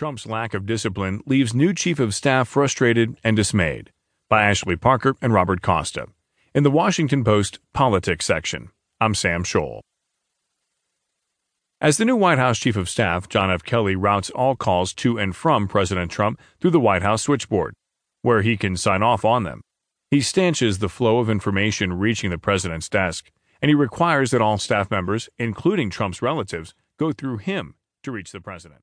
Trump's lack of discipline leaves new chief of staff frustrated and dismayed. By Ashley Parker and Robert Costa. In the Washington Post Politics section, I'm Sam Scholl. As the new White House Chief of Staff, John F. Kelly routes all calls to and from President Trump through the White House switchboard, where he can sign off on them. He stanches the flow of information reaching the president's desk, and he requires that all staff members, including Trump's relatives, go through him to reach the president.